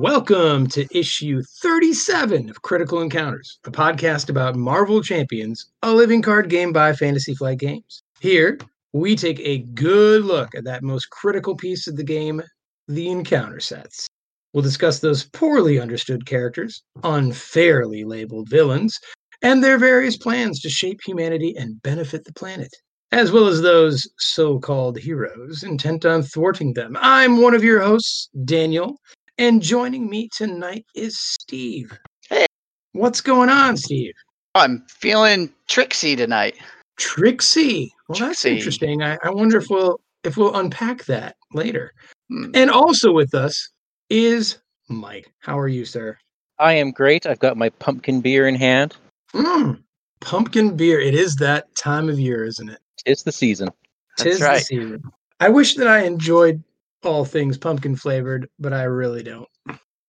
Welcome to issue 37 of Critical Encounters, a podcast about Marvel Champions, a living card game by Fantasy Flight Games. Here, we take a good look at that most critical piece of the game, the encounter sets. We'll discuss those poorly understood characters, unfairly labeled villains, and their various plans to shape humanity and benefit the planet, as well as those so called heroes intent on thwarting them. I'm one of your hosts, Daniel, and joining me tonight is Steve. Hey. What's going on, Steve? I'm feeling tricksy tonight. Trixie. Well, that's Trixie. interesting. I, I wonder if we'll if we'll unpack that later. Hmm. And also with us is Mike. How are you, sir? I am great. I've got my pumpkin beer in hand. Mm, pumpkin beer. It is that time of year, isn't it? It's the season. That's Tis the season. I wish that I enjoyed all things pumpkin flavored, but I really don't.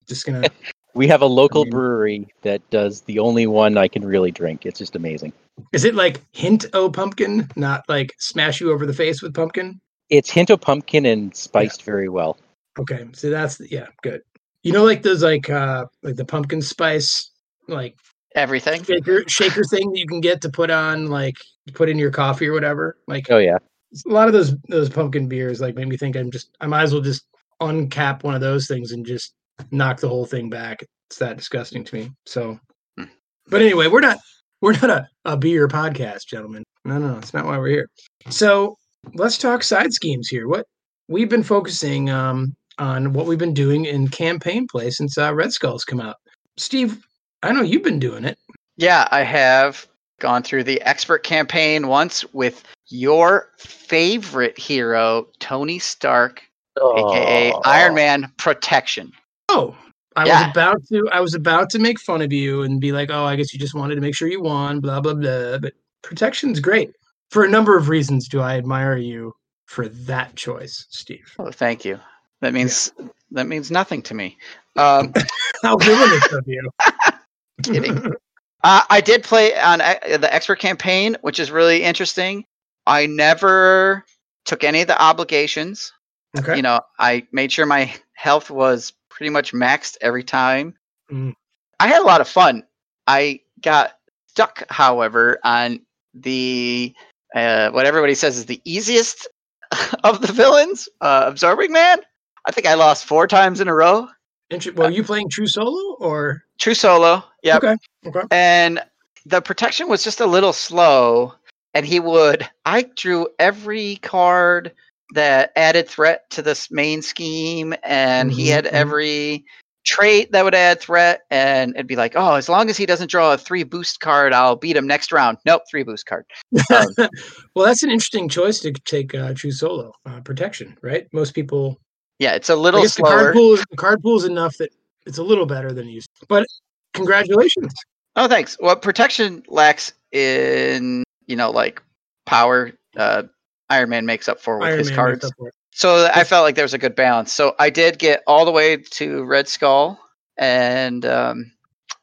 Just gonna. We have a local mean- brewery that does the only one I can really drink. It's just amazing. is it like hint o pumpkin, not like smash you over the face with pumpkin? It's hint of pumpkin and spiced very well. Okay, so that's yeah, good. You know, like those like uh like the pumpkin spice like Everything. shaker shaker thing that you can get to put on like put in your coffee or whatever. Like Oh yeah. A lot of those those pumpkin beers like made me think I'm just I might as well just uncap one of those things and just knock the whole thing back. It's that disgusting to me. So, Hmm. but anyway, we're not we're not a, a beer podcast, gentlemen. No, no, that's not why we're here. So let's talk side schemes here. What we've been focusing um, on what we've been doing in campaign play since uh, Red Skull's come out. Steve, I know you've been doing it. Yeah, I have gone through the expert campaign once with your favorite hero, Tony Stark, aka Oh. Iron Man Protection. Oh, I Yeah. was about to I was about to make fun of you and be like, "Oh, I guess you just wanted to make sure you won." Blah blah blah. But protection's great for a number of reasons. Do I admire you for that choice, Steve? Oh, thank you. That means that means nothing to me. Um, How villainous of you! Kidding. Uh, I did play on uh, the expert campaign, which is really interesting. I never took any of the obligations. okay. You know, I made sure my health was pretty much maxed every time. Mm. I had a lot of fun. I got stuck, however, on the uh, what everybody says is the easiest of the villains, uh, Absorbing Man. I think I lost four times in a row. Inter- well, are you playing true solo or True solo. Yeah. okay? Okay. and the protection was just a little slow and he would i drew every card that added threat to this main scheme and he Mhm, had mhm. every trait that would add threat and it'd be like oh as long as he doesn't draw a three boost card i'll beat him next round nope three boost card Um, well, that's an interesting choice to take uh, true solo uh, protection, right? Most people yeah it's a little guess the slower card pool is the card pool is enough that it's a little better than used. But congratulations. oh thanks what protection lacks in you know like power uh iron man makes up for with Iron his Man cards makes up for it. So I felt like there was a good balance. So I did get all the way to Red Skull, and um,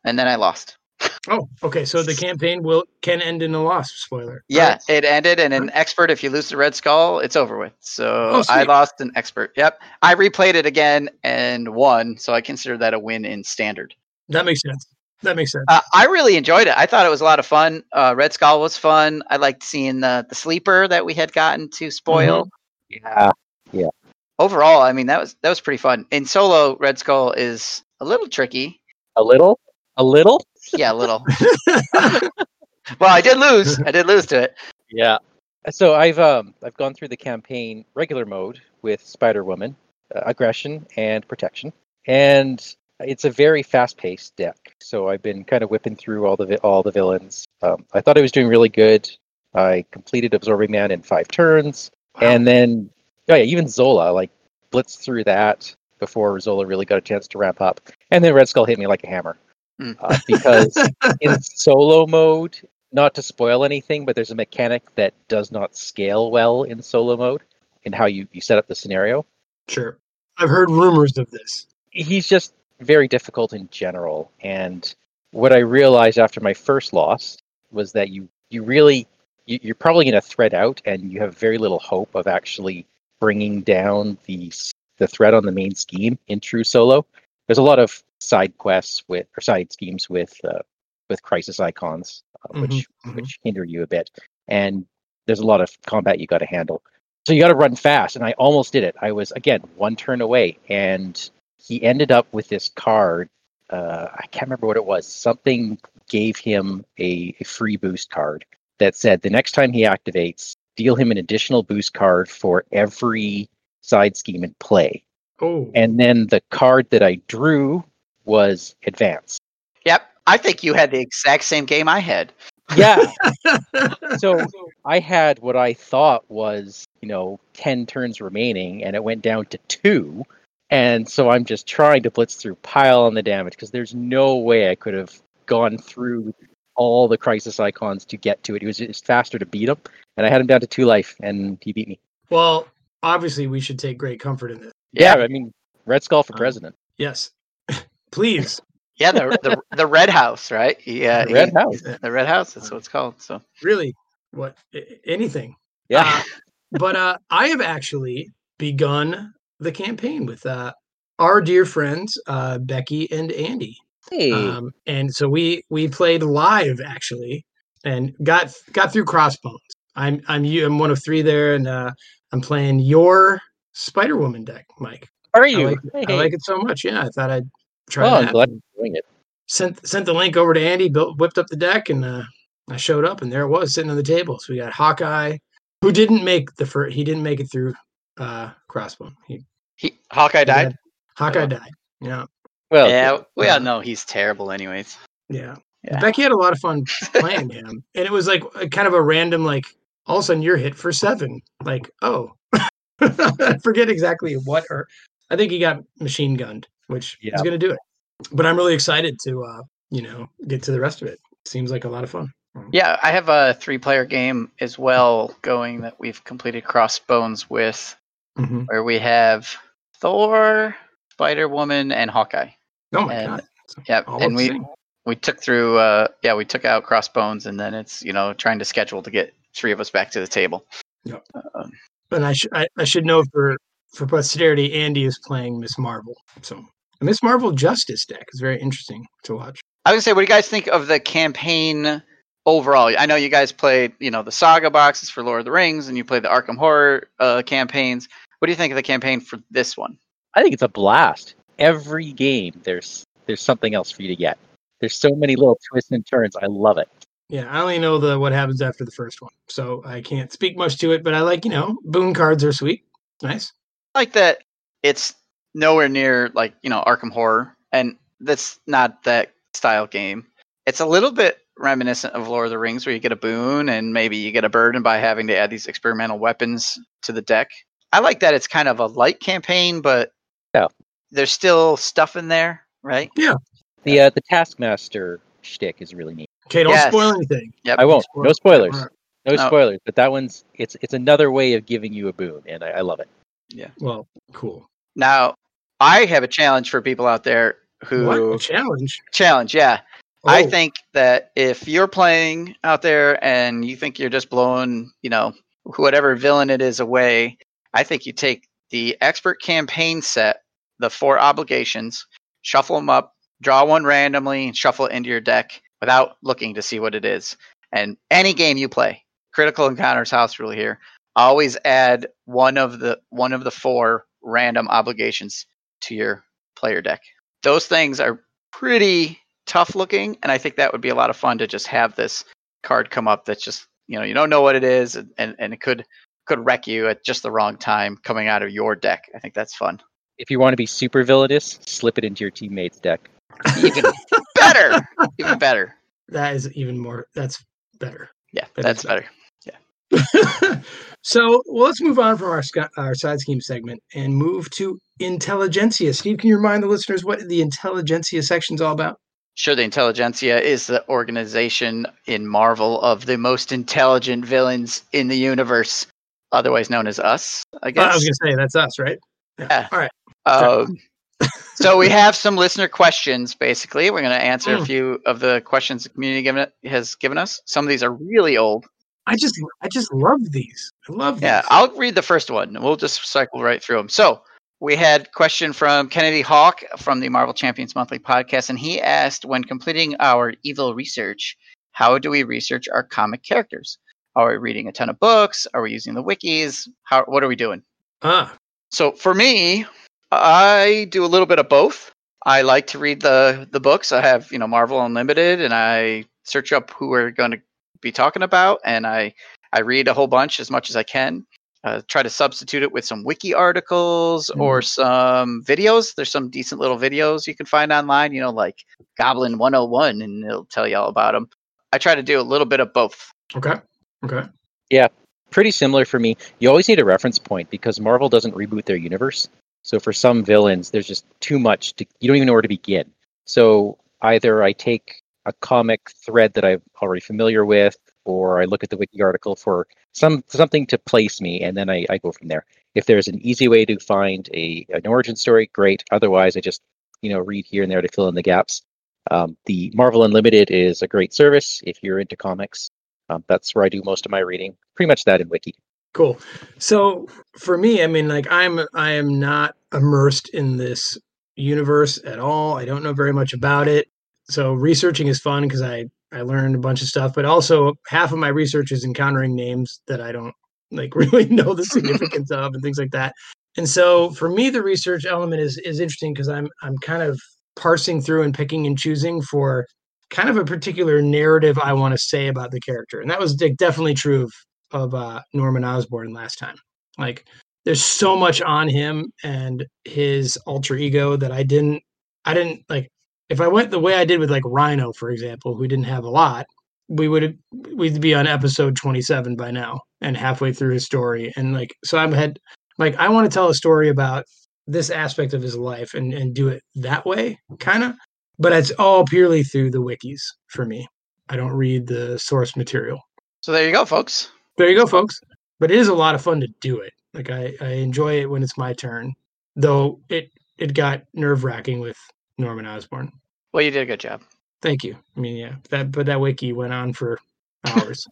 and then I lost. Oh, okay. So the campaign will can end in a loss. Spoiler. Yeah, Alright. it ended, and an expert. If you lose the Red Skull, it's over with. So Oh, I lost an expert. Yep, I replayed it again and won. So I consider that a win in standard. that makes sense. That makes sense. Uh, I really enjoyed it. I thought it was a lot of fun. Uh, Red Skull was fun. I liked seeing the the sleeper that we had gotten to spoil. Yeah. Overall, I mean that was that was pretty fun. In solo, Red Skull is a little tricky. A little. A little. Yeah, a little. well, I did lose. I did lose to it. Yeah. So I've um I've gone through the campaign regular mode with Spider Woman, uh, aggression and protection, and it's a very fast paced deck. So I've been kind of whipping through all the vi- all the villains. Um, I thought I was doing really good. I completed Absorbing Man in five turns, and then oh yeah, even Zola like blitzed through that before Zola really got a chance to ramp up, and then Red Skull hit me like a hammer Mm. uh, because in solo mode, not to spoil anything, but there's a mechanic that does not scale well in solo mode in how you, you set up the scenario. sure. I've heard rumors of this. He's just very difficult in general. And what I realized after my first loss was that you, you really, you, you're probably going to thread out and you have very little hope of actually bringing down the, the threat on the main scheme in true solo. there's a lot of side quests with or side schemes with uh, with crisis icons, uh, which Mhm, mhm. which hinder you a bit, and there's a lot of combat you got to handle. So you got to run fast, and I almost did it. I was again one turn away, and he ended up with this card. Uh, I can't remember what it was. Something gave him a, a free boost card that said the next time he activates, deal him an additional boost card for every side scheme in play. Oh, And then the card that I drew was advance. Yep. I think you had the exact same game I had. Yeah. so I had what I thought was, you know, 10 turns remaining, and it went down to two. And so I'm just trying to blitz through, pile on the damage, because there's no way I could have gone through all the crisis icons to get to it. It was just faster to beat him. And I had him down to two life, and he beat me. well, obviously, we should take great comfort in this. Yeah, I mean, Red Skull for Um, president. Yes, please. Yeah, the the, the Red House, right? Yeah, The Red House. The Red House. That's what it's called. So Really, what anything? Yeah. Uh, but uh, I have actually begun the campaign with uh, our dear friends uh, Becky and Andy, hey. um, and so we we played live actually, and got got through Crossbones. I'm I'm you. I'm one of three there, and uh, I'm playing your Spider Woman deck, Mike. How are I you? like, it. I like it so much. Yeah, I thought I'd try Oh, I'm glad you're doing it. Sent sent the link over to Andy, built whipped up the deck, and uh, I showed up, and there it was sitting on the table. So we got Hawkeye, who didn't make the first. He didn't make it through uh, Crossbone. He, he, Hawkeye he died. had- Hawkeye Oh. died. Yeah, Well, yeah, we all know he's terrible, anyways. yeah. Yeah. Becky had a lot of fun playing him, and it was like a, kind of a random like. All of a sudden, you're hit for seven. Like, oh, I forget exactly what, or I think he got machine gunned, which Yeah. is going to do it. But I'm really excited to, uh, you know, get to the rest of it. Seems like a lot of fun. Yeah, I have a three-player game as well going that we've completed Crossbones with, Mhm. where we have Thor, Spider Woman, and Hawkeye. Oh my And- god! Yeah, and we same. we took through. Uh, yeah, we took out Crossbones, and then it's you know trying to schedule to get three of us back to the table. Yep. Um, And I, sh- I I should know for for posterity, Andy is playing Miss Marvel. So Miss Marvel Justice deck is very interesting to watch. I was gonna say, what do you guys think of the campaign overall? I know you guys played, you know, the Saga boxes for Lord of the Rings, and you played the Arkham Horror uh, campaigns. What do you think of the campaign for this one? I think it's a blast. Every game, there's there's something else for you to get. There's so many little twists and turns. I love it. Yeah, I only know the what happens after the first one, so I can't speak much to it. But I like you know boon cards are sweet, nice. I like that it's nowhere near like you know Arkham Horror, and that's not that style game. It's a little bit reminiscent of Lord of the Rings, where you get a boon and maybe you get a burden by having to add these experimental weapons to the deck. I like that it's kind of a light campaign, but Yeah. there's still stuff in there, right? Yeah. The uh, the Taskmaster shtick is really neat. Okay, don't Yes. spoil anything. Yep. I won't. No spoilers. Alright. No No. spoilers. But that one's it's it's another way of giving you a boon, and I, I love it. Yeah. Well, cool. Now, I have a challenge for people out there who What a challenge! challenge. Yeah, I Oh, think that if you're playing out there and you think you're just blowing, you know, whatever villain it is away, I think you take the expert campaign set, the four obligations, shuffle them up, draw one randomly, and shuffle it into your deck without looking to see what it is. And any game you play, critical encounters house rule here, always add one of the one of the four random obligations to your player deck. Those things are pretty tough looking, and I think that would be a lot of fun to just have this card come up that's just you know you don't know what it is, and, and, and it could could wreck you at just the wrong time coming out of your deck. I think that's fun. If you want to be super villainous, slip it into your teammate's deck. Even better, even better. that is even more. That's better. Yeah, That that's is better. Yeah. so well, let's move on from our our side scheme segment and move to intelligentsia. Steve, can you remind the listeners what the intelligentsia section is all about? Sure, the Intelligentsia is the organization in Marvel of the most intelligent villains in the universe, otherwise known as us. I guess. I was gonna say that's us, right? Yeah. All right. Um, so we have some listener questions. Basically, we're going to answer a Mm. few of the questions the community given it, has given us. Some of these are really old. I just I just love these. I love Yeah, these. I'll read the first one. and We'll just cycle right through them. So we had question from Kennedy Hawk from the Marvel Champions Monthly podcast, and he asked, when completing our evil research, how do we research our comic characters? Are we reading a ton of books? Are we using the wikis? How what are we doing? Ah, So for me, I do a little bit of both. I like to read the the books. I have you know Marvel Unlimited, and I search up who we're going to be talking about, and I I read a whole bunch as much as I can. Uh, try to substitute it with some wiki articles or some videos. There's some decent little videos you can find online. You know, like Goblin 101, and it'll tell you all about them. I try to do a little bit of both. okay, okay. Yeah, pretty similar for me. You always need a reference point because Marvel doesn't reboot their universe. So for some villains, there's just too much to you don't even know where to begin. So either I take a comic thread that I'm already familiar with, or I look at the wiki article for some something to place me, and then I, I go from there. If there's an easy way to find a an origin story, great. Otherwise, I just you know read here and there to fill in the gaps. Um, the Marvel Unlimited is a great service if you're into comics. Um, that's where I do most of my reading. Pretty much that in wiki. Cool. So for me, I mean, like I'm I am not immersed in this universe at all. I don't know very much about it. So researching is fun because I I learned a bunch of stuff, but also half of my research is encountering names that I don't like really know the significance of and things like that. And so for me, the research element is is interesting because I'm I'm kind of parsing through and picking and choosing for kind of a particular narrative I want to say about the character, and that was definitely true of of uh, Norman Osborn last time. Like, there's so much on him and his alter ego that I didn't, I didn't like. If I went the way I did with like Rhino, for example, who didn't have a lot, we would we'd be on episode 27 by now and halfway through his story. And like, so I'm had like I want to tell a story about this aspect of his life and and do it that way, kind of. But it's all purely through the wikis for me. I don't read the source material. So there you go, folks. There you go, folks. But it is a lot of fun to do it. Like I, I enjoy it when it's my turn, though it it got nerve wracking with Norman Osborn. Well, you did a good job. Thank you. I mean, yeah, that but that wiki went on for hours.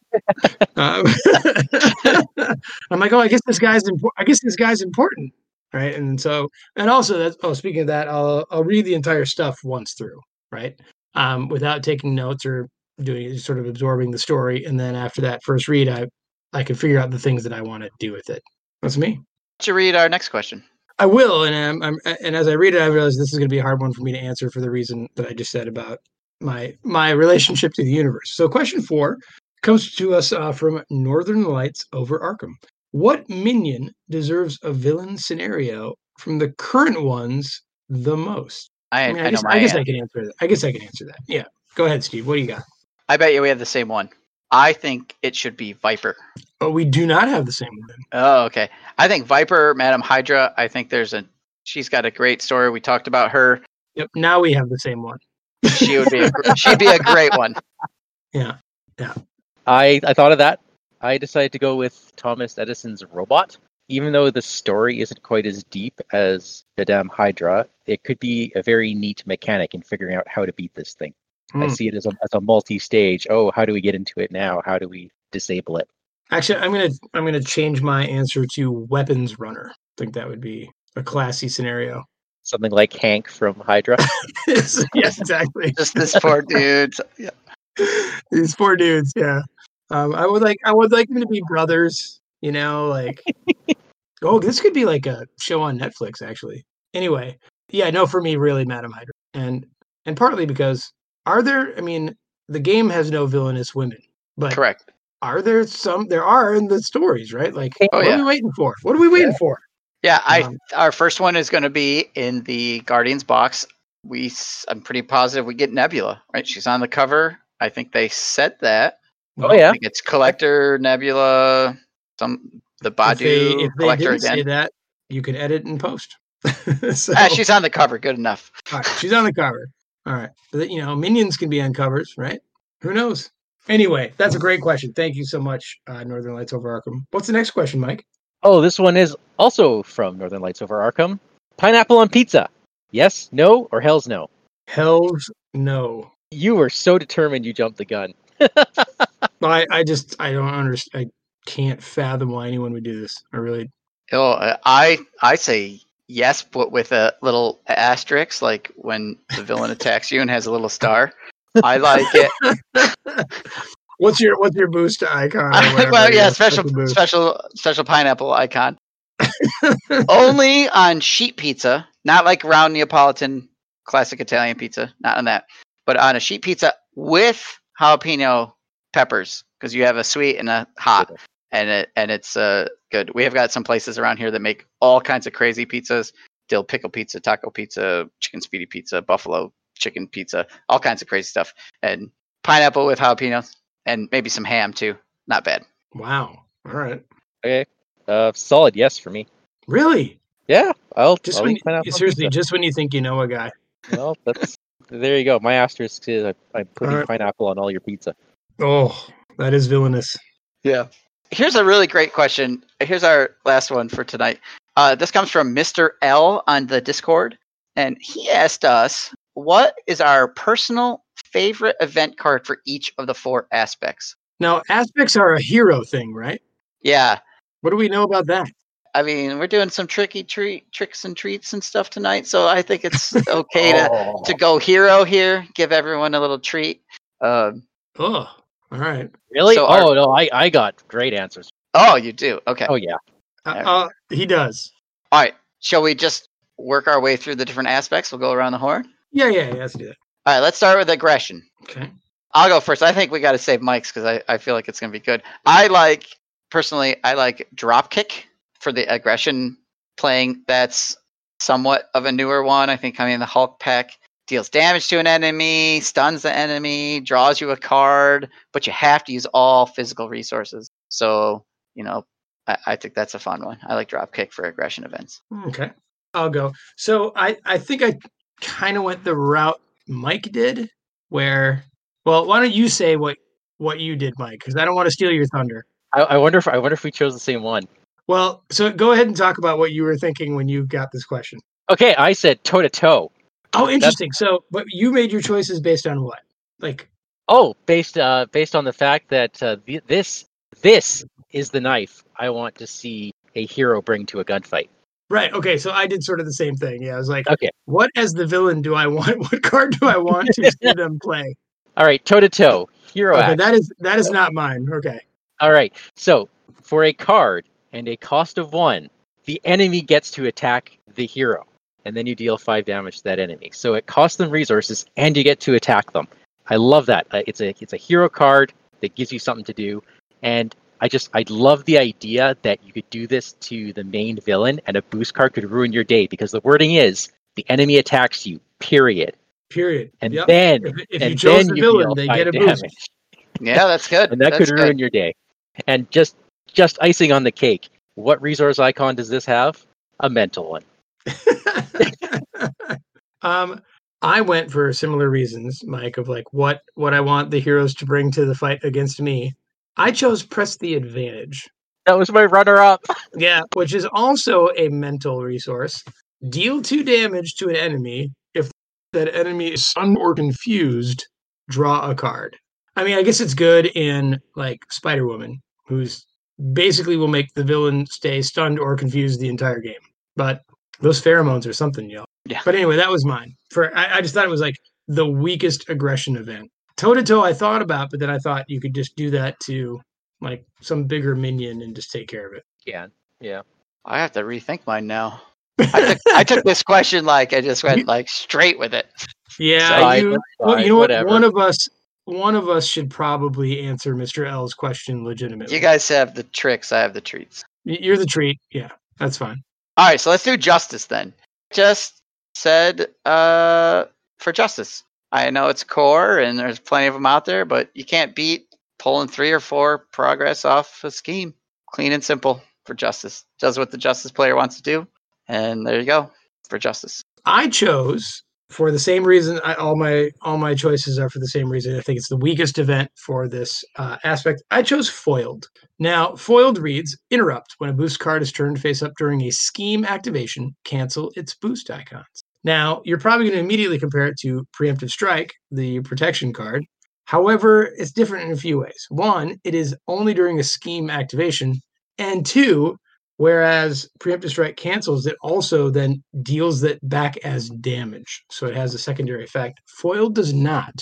um, I'm like, oh, I guess this guy's important. I guess this guy's important, right? And so, and also that. Oh, speaking of that, I'll I'll read the entire stuff once through, right? Um, without taking notes or doing sort of absorbing the story, and then after that first read, I I can figure out the things that I want to do with it. That's me. Don't read our next question? I will, and I'm, I'm and as I read it, I realize this is going to be a hard one for me to answer for the reason that I just said about my my relationship to the universe. So, question four comes to us uh, from Northern Lights over Arkham. What minion deserves a villain scenario from the current ones the most? I, I, mean, I I, guess, know I my guess I answer. can answer that. I guess I can answer that. Yeah, go ahead, Steve. What do you got? I bet you we have the same one. I think it should be Viper. Oh, we do not have the same one. Oh, okay. I think Viper, Madam Hydra. I think there's a. She's got a great story. We talked about her. Yep. Now we have the same one. She would be. A, she'd be a great one. Yeah. Yeah. I I thought of that. I decided to go with Thomas Edison's robot. Even though the story isn't quite as deep as Madame Hydra, it could be a very neat mechanic in figuring out how to beat this thing. I Hmm. see it as a as a multi-stage. Oh, how do we get into it now? How do we disable it? Actually, I'm gonna I'm gonna change my answer to weapons runner. I think that would be a classy scenario. Something like Hank from Hydra. yes, yes, exactly. Just this poor dude. Yeah. These four dudes, yeah. Um, I would like I would like them to be brothers. You know, like oh, this could be like a show on Netflix. Actually, anyway, yeah, no, for me, really, Madam Hydra, and and partly because are there? I mean, the game has no villainous women, but Correct. are there some? There are in the stories, right? Like, Oh, what yeah. are we waiting for? What are we waiting for? Yeah. I. Um, our first one is going to be in the Guardians box. We. I'm pretty positive we get Nebula. Right. She's on the cover. I think they said that. Oh yeah. I think it's Collector, Nebula, some the if Badu they, if they Collector didn't say again. that, you could edit and post. so, Ah, she's on the cover. Good enough. all right, she's on the cover. All right, but you know, minions can be on covers, right? Who knows? Anyway, that's a great question. Thank you so much, uh, Northern Lights over Arkham. What's the next question, Mike? Oh, this one is also from Northern Lights over Arkham. Pineapple on pizza. Yes, no, or hell's no. Hell's no. You were so determined you jumped the gun. I, I just I don't understand. I can't fathom why anyone would do this. I really Oh, I I say yes, but with a little asterisk, like when the villain attacks you and has a little star. I like it. what's your what's your boost icon? well, yeah, your special special special pineapple icon. Only on sheet pizza, not like round Neapolitan classic Italian pizza, not on that, but on a sheet pizza with jalapeno peppers because you have a sweet and a hot, and it and it's uh good. We have got some places around here that make all kinds of crazy pizzas: dill pickle pizza, taco pizza, chicken speedy pizza, buffalo chicken pizza, all kinds of crazy stuff, and pineapple with jalapenos and maybe some ham too. Not bad. Wow. All right. Okay. Uh, solid yes for me. Really? Yeah, I'll Just I'll when eat seriously, pizza. just when you think you know a guy. Well, that's there you go. My asterisk is I, I'm putting Alright. pineapple on all your pizza. Oh, that is villainous. Yeah. Here's a really great question. Here's our last one for tonight. Uh, this comes from Mr. L on the Discord, and he asked us, "What is our personal favorite event card for each of the four aspects?" Now, aspects are a hero thing, right? Yeah, What do we know about that? I mean, we're doing some tricky treat tricks and treats and stuff tonight, so I think it's okay to to go hero here, give everyone a little treat. Um, Oh, all right. Really? So oh our- no, I, I got great answers. oh, you do. Okay. Oh yeah. Uh, uh, he does. All right. Shall we just work our way through the different aspects? We'll go around the horn. Yeah, yeah, yeah. Let's do that. All right. Let's start with aggression. Okay. I'll go first. I think we got to save Mike's because I, I feel like it's going to be good. I like, personally, I like drop kick for the aggression playing. That's somewhat of a newer one. I think coming in the Hulk pack deals damage to an enemy, stuns the enemy, draws you a card, but you have to use all physical resources. So, you know, I, I think that's a fun one. I like drop kick for aggression events. Hmm. Okay. I'll go. So I, I think I kind of went the route Mike did, where, well, why don't you say what what you did, Mike? Because I don't want to steal your thunder. I, I wonder if I wonder if we chose the same one. Well, so go ahead and talk about what you were thinking when you got this question. Okay, I said toe to toe. Oh, interesting. So, but you made your choices based on what? Like, Oh, based uh based on the fact that uh, th- this this is the knife I want to see a hero bring to a gunfight. right? Okay, so I did sort of the same thing. Yeah, I was like, Okay. what as the villain do I want? What card do I want to see them play? All right, toe to toe, hero Okay, that is that is not mine. Okay. All right. So for a card and a cost of one, the enemy gets to attack the hero, and then you deal five damage to that enemy. So it costs them resources, and you get to attack them. I love that. Uh, it's a it's a hero card that gives you something to do, and I just I love the idea that you could do this to the main villain, and a boost card could ruin your day because the wording is the enemy attacks you. Period. Period. And Yep. then if, if and you chose then the you villain, deal they get a damage. boost. Yeah, that's good. and that That's could good. ruin your day. And just just icing on the cake. What resource icon does this have? A mental one. um, I went for similar reasons, Mike, of like what what I want the heroes to bring to the fight against me. I chose press the advantage. That was my runner up. Yeah, which is also a mental resource. Deal two damage to an enemy. If that enemy is stunned or confused, draw a card. I mean, I guess it's good in like Spider Woman, who's basically will make the villain stay stunned or confused the entire game. But those pheromones are something, y'all. Yeah. But anyway, that was mine. For I, I just thought it was like the weakest aggression event. Toe to toe, I thought about, but then I thought you could just do that to like some bigger minion and just take care of it. Yeah. Yeah. I have to rethink mine now. I took, I took this question like I just went like straight with it. Yeah, Fine, you, that's well, you know what? whatever. One of us, one of us should probably answer Mr. L's question legitimately. You guys have the tricks. I have the treats. You're the treat. Yeah, that's fine. All right, so let's do justice then. Just said uh, for justice. I know it's core and there's plenty of them out there, but you can't beat pulling three or four progress off a scheme. Clean and simple for justice. Does what the justice player wants to do, and there you go for justice. I chose for the same reason. I, all my all my choices are for the same reason. I think it's the weakest event for this uh, aspect. I chose foiled. Now, foiled reads interrupt when a boost card is turned face up during a scheme activation. Cancel its boost icons. Now, you're probably going to immediately compare it to preemptive strike, the protection card. However, it's different in a few ways. One, it is only during a scheme activation, and two, Whereas preemptive strike cancels, it also then deals that back as damage. So it has a secondary effect. Foil does not.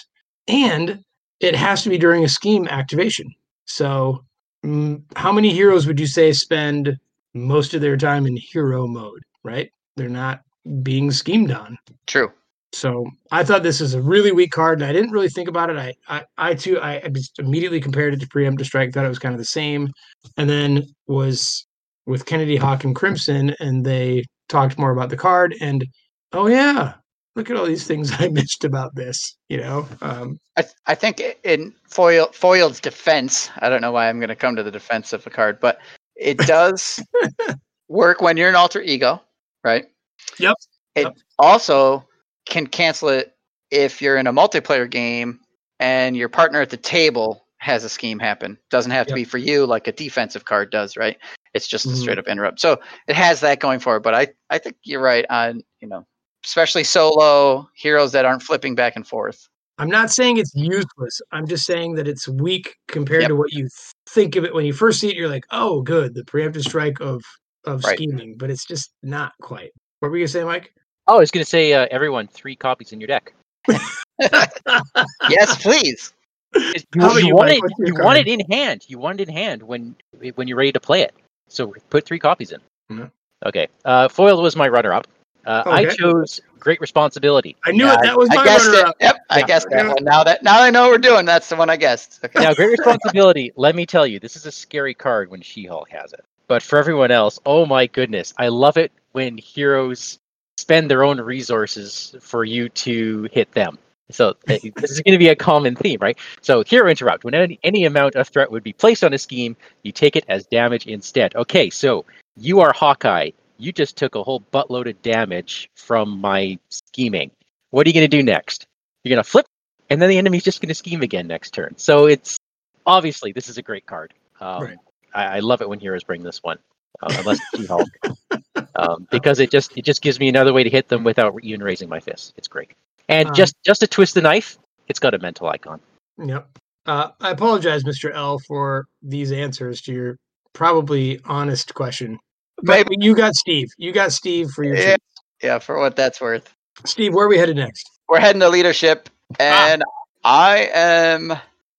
And it has to be during a scheme activation. So mm, how many heroes would you say spend most of their time in hero mode, right? They're not being schemed on. True. So I thought this is a really weak card, and I didn't really think about it. I, I, I too, I immediately compared it to preemptive strike. Thought it was kind of the same, and then was with Kennedy Hawk and Crimson, and they talked more about the card. And oh yeah, look at all these things I missed about this. You know, um, I, th- I think in foil foil's defense, I don't know why I'm going to come to the defense of a card, but it does work when you're an alter ego, right? Yep. It Yep. also can cancel it if you're in a multiplayer game and your partner at the table has a scheme happen. Doesn't have to Yep. be for you like a defensive card does, right? It's just a Mhm. straight up interrupt. So it has that going for it. But I, I think you're right on, you know, especially solo heroes that aren't flipping back and forth. I'm not saying it's useless. I'm just saying that it's weak compared Yep. to what you think of it when you first see it. You're like, oh, good, the preemptive strike of of Right. scheming, but it's just not quite. What were you gonna say, Mike? Oh, I was going to say, uh, everyone, three copies in your deck. yes, please. You, you you, want it. You want it in hand. You want it in hand when when you're ready to play it. So put three copies in. Mhm. Okay. Uh, foil was my runner-up. Uh, I chose great responsibility. I knew Yeah, it. That was I my guessed it. runner-up. Yep, I Yeah. guessed that one. Now that now I know what we're doing. That's the one I guessed. Okay. Now, great responsibility. let me tell you, this is a scary card when She-Hulk has it. But for everyone else, oh my goodness, I love it when heroes spend their own resources for you to hit them. So uh, this is going to be a common theme, right? So hero interrupt. When any, any amount of threat would be placed on a scheme, you take it as damage instead. Okay, so you are Hawkeye. You just took a whole buttload of damage from my scheming. What are you going to do next? You're going to flip, and then the enemy's just going to scheme again next turn. So it's obviously this is a great card. Um, Right. I, I love it when heroes bring this one, uh, unless it's She-Hulk, um, because it just it just gives me another way to hit them without even raising my fist. It's great. And Um, just just to twist the knife, it's got a mental icon. Yep. Uh, I apologize, Mr. L, for these answers to your probably honest question. But Maybe. you got Steve. You got Steve for your Yeah. two. Yeah, for what that's worth. Steve, where are we headed next? We're heading to leadership, Ah. and I am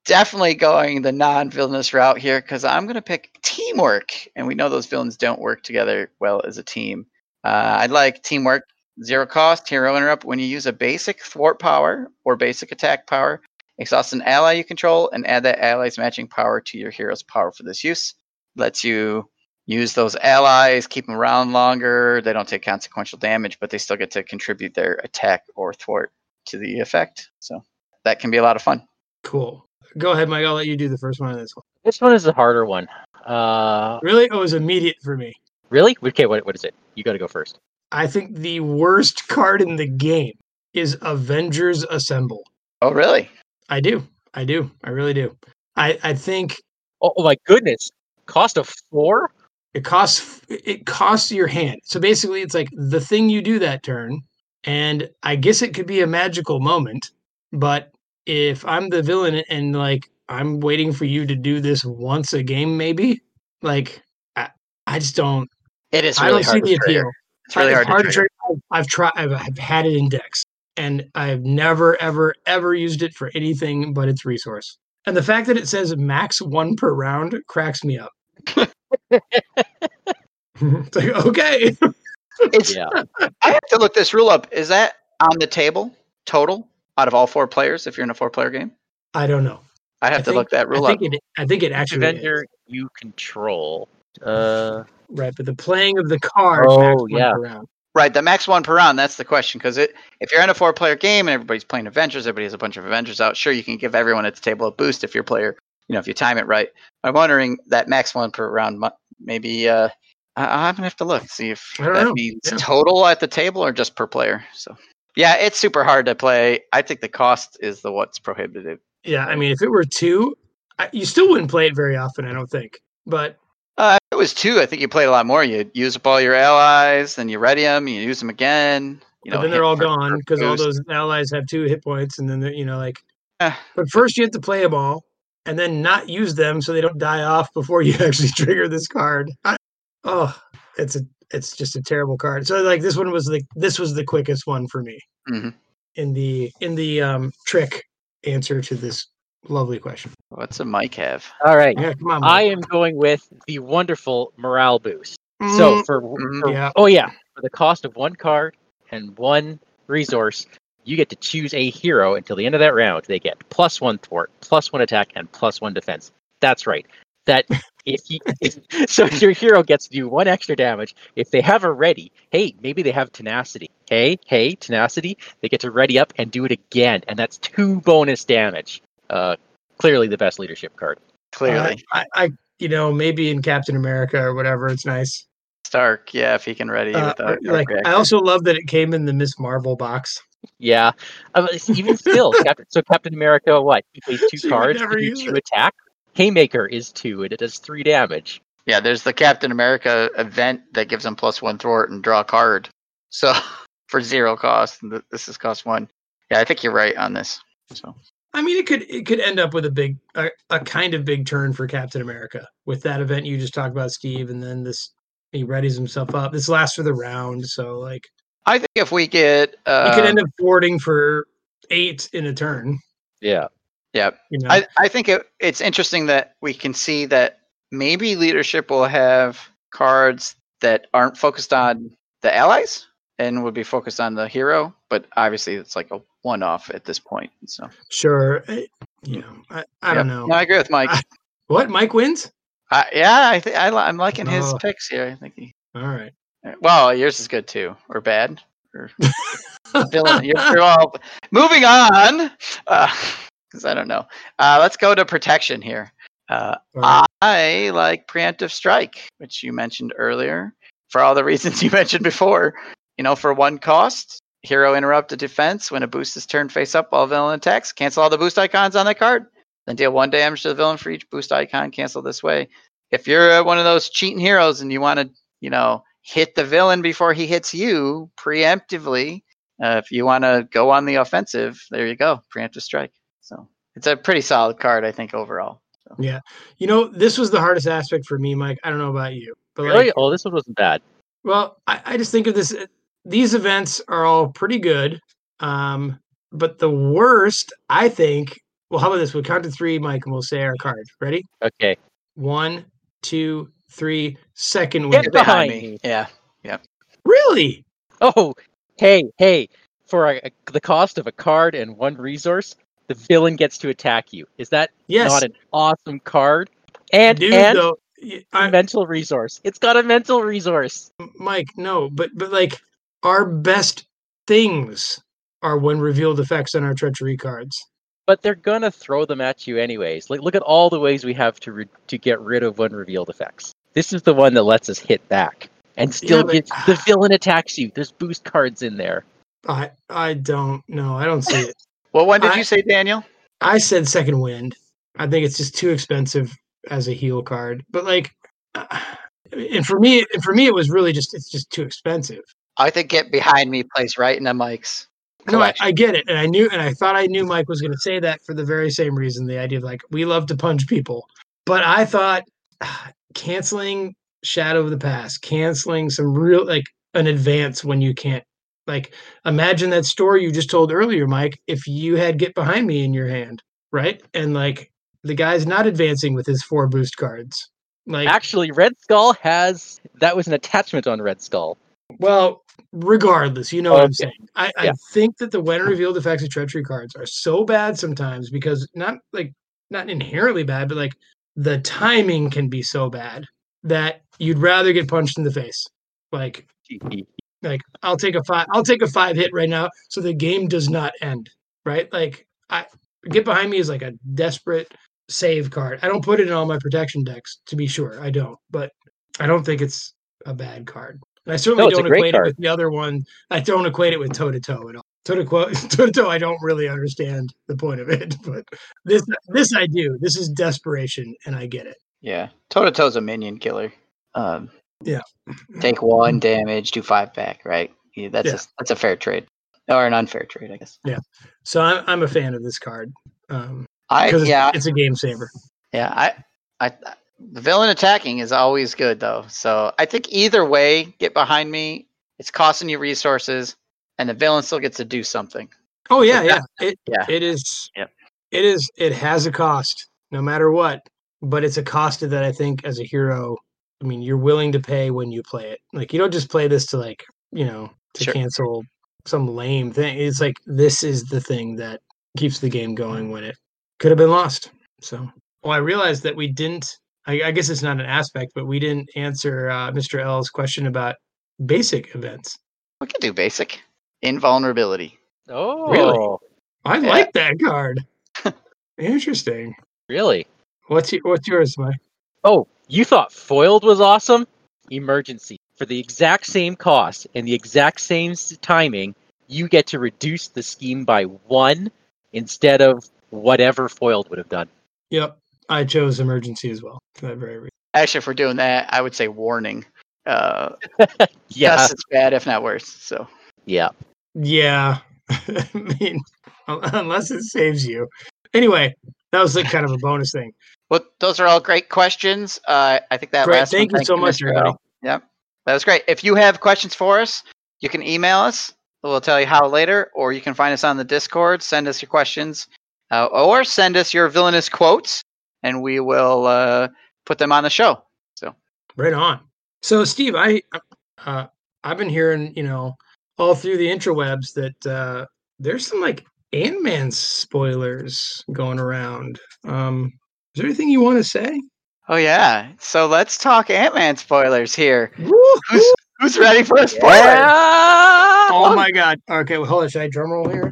definitely going the non-villainous route here because I'm going to pick teamwork, and we know those villains don't work together well as a team. Uh, I'd like teamwork, zero cost, hero interrupt. When you use a basic thwart power or basic attack power, exhaust an ally you control and add that ally's matching power to your hero's power for this use. Lets you use those allies, keep them around longer. They don't take consequential damage, but they still get to contribute their attack or thwart to the effect. So that can be a lot of fun. Cool. Go ahead, Mike. I'll let you do the first one on this one. This one is a harder one. Uh, Really? It was immediate for me. really? Okay, what what is it? You got to go first. I think the worst card in the game is Avengers Assemble. Oh, really? I do. I do. I really do. I, I think Oh, oh my goodness! Cost of four? it costs it costs your hand. So basically it's like the thing you do that turn and I guess it could be a magical moment, but if I'm the villain and like I'm waiting for you to do this once a game maybe, like I, I just don't It is I really don't see the to trigger. appeal. It's really It's hard, to trigger. trigger. I've tried. I've, I've had it in decks, and I've never, ever, ever used it for anything but its resource. And the fact that it says max one per round cracks me up. it's like okay, It's, Yeah. I have to look this rule up. Is that on the table total out of all four players if you're in a four player game? I don't know. I have I to think- look that I rule up. it. I think it actually is. You control. Uh, right, but the playing of the card. Oh, max one yeah. per round. Right, the max one per round. That's the question. Because it, if you're in a four-player game and everybody's playing Avengers, everybody has a bunch of Avengers out. Sure, you can give everyone at the table a boost if your player, you know, if you time it right. I'm wondering that max one per round. Maybe uh, I, I'm gonna have to look see if that know. means Yeah. total at the table or just per player. So, yeah, it's super hard to play. I think the cost is the what's prohibitive. Yeah, I mean, if it were two, I, you still wouldn't play it very often. I don't think. But if it was two. I think you played a lot more. You use up all your allies, then you ready them, you use them again. You know, but then they're all for- gone because all those allies have two hit points, and then they're, you know, like. Eh. But first, you have to play them all, and then not use them so they don't die off before you actually trigger this card. I, oh, it's a it's just a terrible card. So like this one was the this was the quickest one for me Mhm. in the in the um trick answer to this lovely question. What's a Mike have? All right. Yeah, come on. I am going with the wonderful morale boost. So Mm, for, Mhm. for- Yeah. oh yeah, for the cost of one card and one resource, you get to choose a hero until the end of that round. They get plus one thwart, plus one attack, and plus one defense. That's right. That if you if, so your hero gets to do one extra damage. If they have a ready, hey, maybe they have tenacity. Hey, hey, tenacity, they get to ready up and do it again, and that's two bonus damage. Uh, clearly the best leadership card. Clearly, I, I you know maybe in Captain America or whatever it's nice. Stark. Yeah, if he can ready Uh, without like I also love that it came in the Miss Marvel box. Yeah, uh, even still, Captain, so Captain America, what? He plays two She cards, never to two it. attack. Haymaker is two, and it does three damage. Yeah, there's the Captain America event that gives him plus one thwart and draw a card. So for zero cost, this is cost one. Yeah, I think you're right on this. So I mean, it could it could end up with a big a, a kind of big turn for Captain America with that event you just talked about, Steve, and then this he readies himself up. This lasts for the round, so like I think if we get, uh, you could end up thwarting for eight in a turn. Yeah, yeah, You know, I, I think it, it's interesting that we can see that maybe leadership will have cards that aren't focused on the allies and would be focused on the hero, but obviously it's like a one-off at this point. So sure. I, you know, I, I don't know. No, I agree with Mike. I- What Mike wins? Uh, yeah, I think I I'm liking his Oh. picks here. I think he. All right. Well, yours is good too, or bad, or villain. You're, you're all moving on, because I don't know. Uh, let's go to protection here. Uh, right. I like preemptive strike, which you mentioned earlier, for all the reasons you mentioned before. You know, for one cost, hero interrupt a defense when a boost is turned face up while villain attacks. Cancel all the boost icons on that card. Then deal one damage to the villain for each boost icon. Cancel this way. If you're uh, one of those cheating heroes and you want to, you know, hit the villain before he hits you preemptively, uh, if you want to go on the offensive, there you go, preemptive strike. So it's a pretty solid card, I think, overall. Yeah. You know, this was the hardest aspect for me, Mike. I don't know about you, but really? like, oh, this one wasn't bad. well, I, I just think of this. These events are all pretty good, um, but the worst, I think. Well, how about this? We'll count to three, Mike, and we'll say our card. Ready? Okay, One, two, three. Second Get win. behind me. Yeah. Yeah. Really? Oh, hey, hey! For a, a- the cost of a card and one resource, the villain gets to attack you. Is that Yes, not an awesome card? And dude. and though, y- a I, mental resource. It's got a mental resource. Mike, no, but but like our best things are when revealed effects on our treachery cards. But they're gonna throw them at you anyways. Like, look at all the ways we have to re- to get rid of one revealed effects. This is the one that lets us hit back and still but- get the villain attacks you. There's boost cards in there. I I don't know. I don't see it. Well, when did I- you say, Daniel? I said second wind. I think it's just too expensive as a heal card. But like, and for me, and for me, it was really just it's just too expensive. I think Get Behind Me plays right in the mics. No, I. I get it, and I knew, and I thought I knew Mike was going to say that for the very same reason. The idea of like we love to punch people, but I thought canceling Shadow of the Past, canceling some real like an advance when you can't. Like imagine that story you just told earlier, Mike. If you had Get Behind Me in your hand, right, and like the guy's not advancing with his four boost cards, like Actually, Red Skull has that was an attachment on Red Skull. Well, regardless, you know what I'm Okay. saying. I, I think that the when revealed effects of treachery cards are so bad sometimes because not like not inherently bad, but like the timing can be so bad that you'd rather get punched in the face. Like like I'll take a five I'll take a five hit right now so the game does not end. Right? Like I get behind me is like a desperate save card. I don't put it in all my protection decks to be sure. I don't, but I don't think it's a bad card. I certainly No, don't equate it with the other one. I don't equate it with toe to toe at all. Toe to toe, toe to toe. I don't really understand the point of it, but this this I do. This is desperation, and I get it. Yeah. Toe to Toe's a minion killer. Um, Yeah. Take one damage, do five back, right? Yeah, that's Yeah. a that's a fair trade, or an unfair trade, I guess. Yeah, so I'm I'm a fan of this card um, I yeah it's, it's a game saver. yeah I I The villain attacking is always good though. So I think either way, get behind me. It's costing you resources, and the villain still gets to do something. Oh yeah, So yeah. It Yeah. it is. Yep. It is. It has a cost, no matter what. But it's a cost that I think, as a hero, I mean, you're willing to pay when you play it. Like you don't just play this to like you know to Sure. cancel some lame thing. It's like this is the thing that keeps the game going when it could have been lost. So, well, I realized that we didn't. I, I guess it's not an aspect, but we didn't answer uh, Mr. L's question about basic events. We can do basic invulnerability. Oh, really? I Yeah. like that card. Interesting. really? What's your, what's yours, Mike? Oh, you thought foiled was awesome? Emergency. For the exact same cost and the exact same timing, you get to reduce the scheme by one instead of whatever foiled would have done. Yep, I chose emergency as well for that very reason. Actually, if we're doing that, I would say warning. Uh, Yeah. just as bad, if not worse. So Yeah. Yeah, I mean, unless it saves you. Anyway, that was like kind of a bonus thing. Well, those are all great questions. Uh, I think that Great. last Thank one, you so much, Mr. everybody. L. Yep, that was great. If you have questions for us, you can email us. We'll tell you how later, or you can find us on the Discord. Send us your questions, uh, or send us your villainous quotes, and we will uh, put them on the show. So right on. So, Steve, I uh, I've been hearing, you know, all through the intrawebs that uh, there's some like Ant Man spoilers going around. Um, is there anything you want to say? Oh yeah, so let's talk Ant Man spoilers here. Who's who's ready for a spoiler? Oh my god. Okay, well, hold on. Should I drum roll here?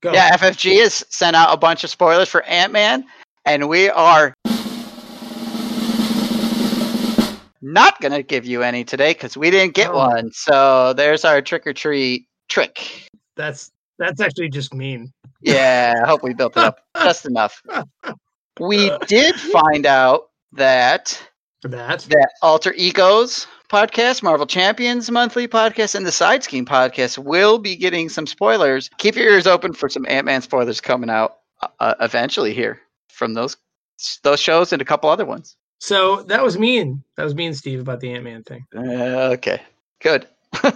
Go. Yeah, FFG has sent out a bunch of spoilers for Ant Man, and we are not going to give you any today because we didn't get Oh. one. So there's our trick or treat trick. That's that's actually just mean. Yeah, I hope we built it up just enough. We did find out that that. that Alter Egos podcast, Marvel Champions monthly podcast, and the Side Scheme podcast will be getting some spoilers. Keep your ears open for some Ant Man spoilers coming out uh, eventually here from those those shows and a couple other ones. So that was mean. That was mean, Steve, about the Ant Man thing. Uh, okay, good.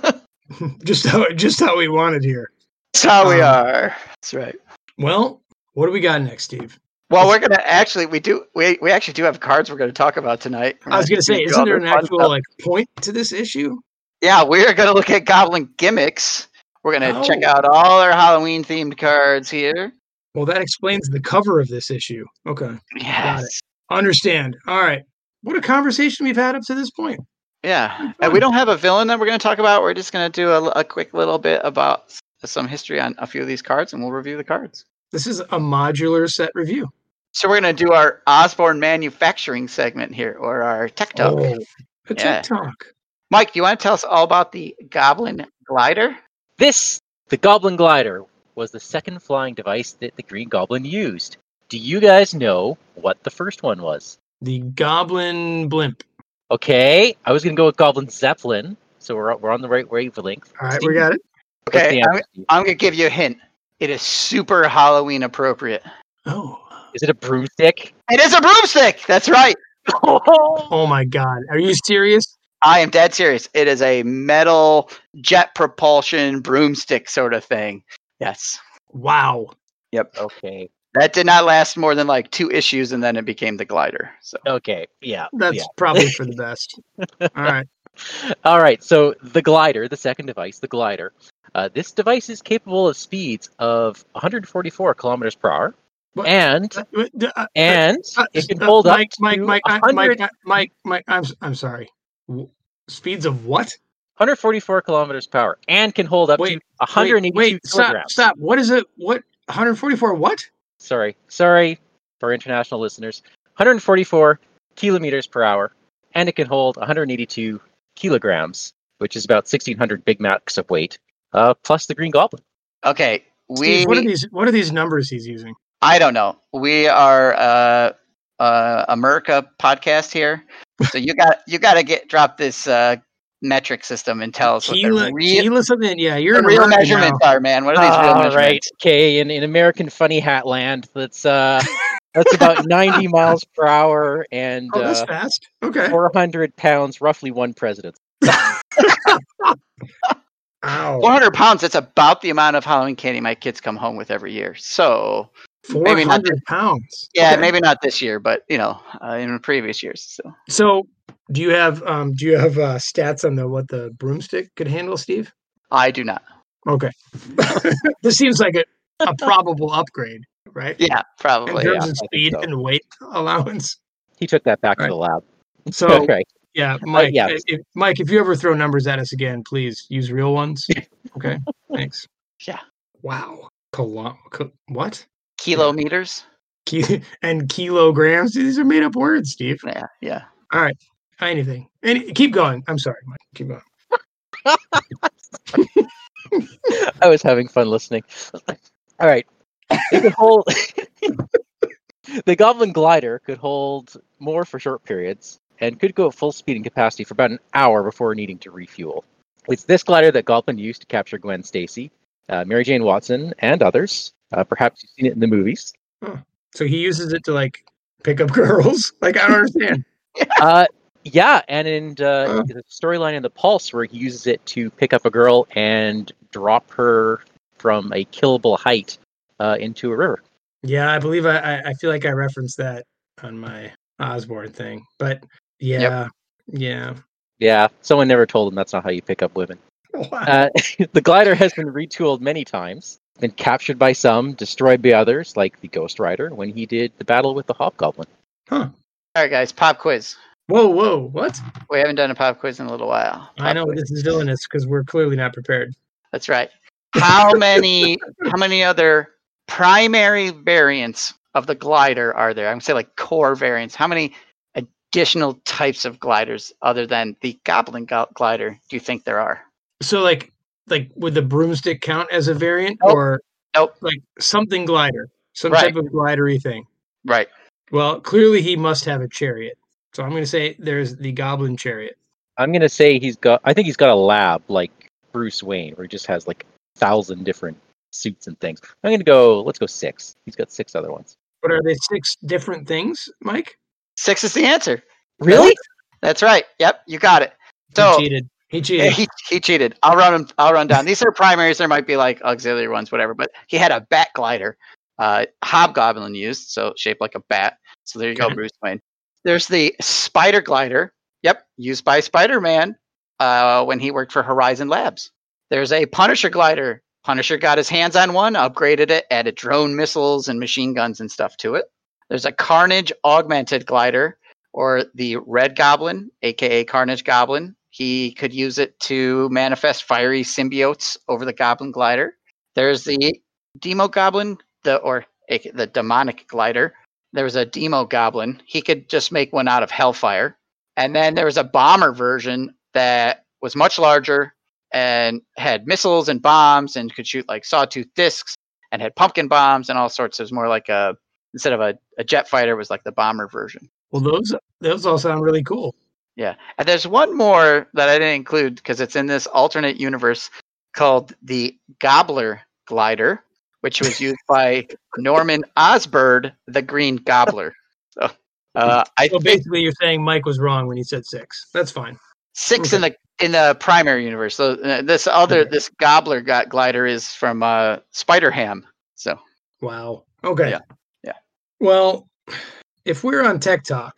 just how just how we wanted here. That's how we Um, are. That's right. Well, what do we got next, Steve? Well, we're gonna actually we do we we actually do have cards we're gonna talk about tonight. I was gonna say, isn't there an actual stuff. like point to this issue? Yeah, we're gonna look at Goblin gimmicks. We're gonna check Oh. out all our Halloween themed cards here. Well, that explains the cover of this issue. Okay. Yes. Understand. All right. What a conversation we've had up to this point. Yeah, and we don't have a villain that we're going to talk about. We're just going to do a, a quick little bit about some history on a few of these cards, and we'll review the cards. This is a modular set review. So we're going to do our Osborn manufacturing segment here, or our tech talk. Oh, a Yeah. TikTok. Mike, do you want to tell us all about the Goblin Glider? This, the Goblin Glider, was the second flying device that the Green Goblin used. Do you guys know what the first one was? The Goblin Blimp. Okay, I was going to go with Goblin Zeppelin, so we're, we're on the right wavelength. All right, Steve, we got it. Okay, I'm. I'm going to give you a hint. It is super Halloween appropriate. Oh. Is it a broomstick? It is a broomstick. That's right. Oh my God. Are you serious? I am dead serious. It is a metal jet propulsion broomstick sort of thing. Yes. Wow. Yep. Okay. That did not last more than like two issues, and then it became the glider. So Okay. Yeah. That's yeah. probably for the best. All right. All right. So the glider, the second device, the glider. Uh, this device is capable of speeds of 144 kilometers per hour, What? and Uh, uh, uh, and it can hold up Mike, Mike, to Mike, I- 100 Mike, I- Mike, Mike, I'm, s- I'm sorry. Speeds of what? 144 kilometers per hour, and can hold up Wait, to 182 wait, wait, stop, kilograms. stop. What is it? What? 144 what? Sorry, sorry for international listeners. 144 kilometers per hour, and it can hold 182 kilograms, which is about 1,600 Big Macs of weight, uh, plus the Green Goblin. okay, we. Steve, what are these? What are these numbers he's using? I don't know. We are uh, uh, America podcast here, so you got you got to get drop this uh, metric system and tell us what Kilo, the real, kilo something? Yeah, you're the real American measurements now. are, man. What are these real All right, measurements? okay. In, in American funny hat land, let's uh, That's about 90 miles per hour and Oh, that's uh, fast. Okay. 400 pounds, roughly one president. Ow. 400 pounds. That's about the amount of Halloween candy my kids come home with every year. So 400 maybe not hundred pounds. yeah, Okay. maybe not this year, but you know, uh, in previous years. So So, do you have um do you have uh, stats on the what the broomstick could handle, Steve? I do not. Okay. this seems like a, a probable upgrade, right? Yeah, probably. In probably. terms Yeah. of speed so. and weight allowance. He took that back Right. to the lab. So, right. yeah, Mike. yeah. If, if- Mike, if you ever throw numbers at us again, please use real ones. Okay. Thanks. Yeah. Wow. Kilo- ki- what? Kilometers. Ki- and kilograms. These are made up words, Steve. Yeah, yeah. All right. Anything. Any, keep going. I'm sorry, Mike. Keep going. I was having fun listening. All right. It could hold the Goblin glider could hold more for short periods and could go at full speed and capacity for about an hour before needing to refuel. It's this glider that Goblin used to capture Gwen Stacy, uh, Mary Jane Watson, and others. Uh, perhaps you've seen it in the movies. So he uses it to like pick up girls. Like I don't understand. Uh, yeah, and in uh, Uh. the storyline in the Pulse, where he uses it to pick up a girl and drop her from a killable height uh, into a river. Yeah, I believe I, I I feel like I referenced that on my Osborn thing. But yeah, yeah. Yeah, someone never told him that's not how you pick up women. Wow. Uh, the glider has been retooled many times, been captured by some, destroyed by others, like the Ghost Rider when he did the battle with the Hobgoblin. huh. All right, guys. Pop quiz. Whoa, whoa. What? We haven't done a pop quiz in a little while. I know quiz. this is villainous because we're clearly not prepared. That's right. How many? how many other primary variants of the glider are there? I'm gonna say like core variants. How many additional types of gliders other than the Goblin gl- glider do you think there are? So like like would the broomstick count as a variant Nope. or Nope. like something glider, some Right. type of glidery thing? Right. Well, clearly he must have a chariot. So I'm going to say there's the goblin chariot. I'm gonna say he's got. I think he's got a lab like Bruce Wayne, where he just has like a thousand different suits and things. I'm gonna go. Let's go six. He's got six other ones. But are they six different things, Mike? Six is the answer. Really? That's right. Yep, you got it. So he cheated. He cheated. he, he cheated. I'll run him. I'll run down. These are primaries. There might be like auxiliary ones, whatever. But he had a bat glider. Uh, Hobgoblin used, so shaped like a bat. So there you go, Bruce Wayne. There's the spider glider. Yep, used by Spider-Man uh, when he worked for Horizon Labs. There's a Punisher glider. Punisher got his hands on one, upgraded it, added drone missiles and machine guns and stuff to it. There's a Carnage augmented glider, or the Red Goblin, aka Carnage Goblin. He could use it to manifest fiery symbiotes over the Goblin glider. There's the Demogoblin, the or the demonic glider. There was a Demogoblin. He could just make one out of Hellfire. And then there was a bomber version that was much larger and had missiles and bombs and could shoot like sawtooth discs and had pumpkin bombs and all sorts. It was more like a instead of a, a jet fighter, it was like the bomber version. Well, those those all sound really cool. Yeah. And there's one more that I didn't include because it's in this alternate universe called the Gobbler Glider, which was used by Norman Osbird, the Green Gobbler. So uh, I So basically, you're saying Mike was wrong when he said six. That's fine. six in the in the primary universe. So uh, this other Okay. this Gobbler got glider is from uh, Spider Ham. So Wow. Okay. Yeah. Yeah. Well, if we're on Tech Talk,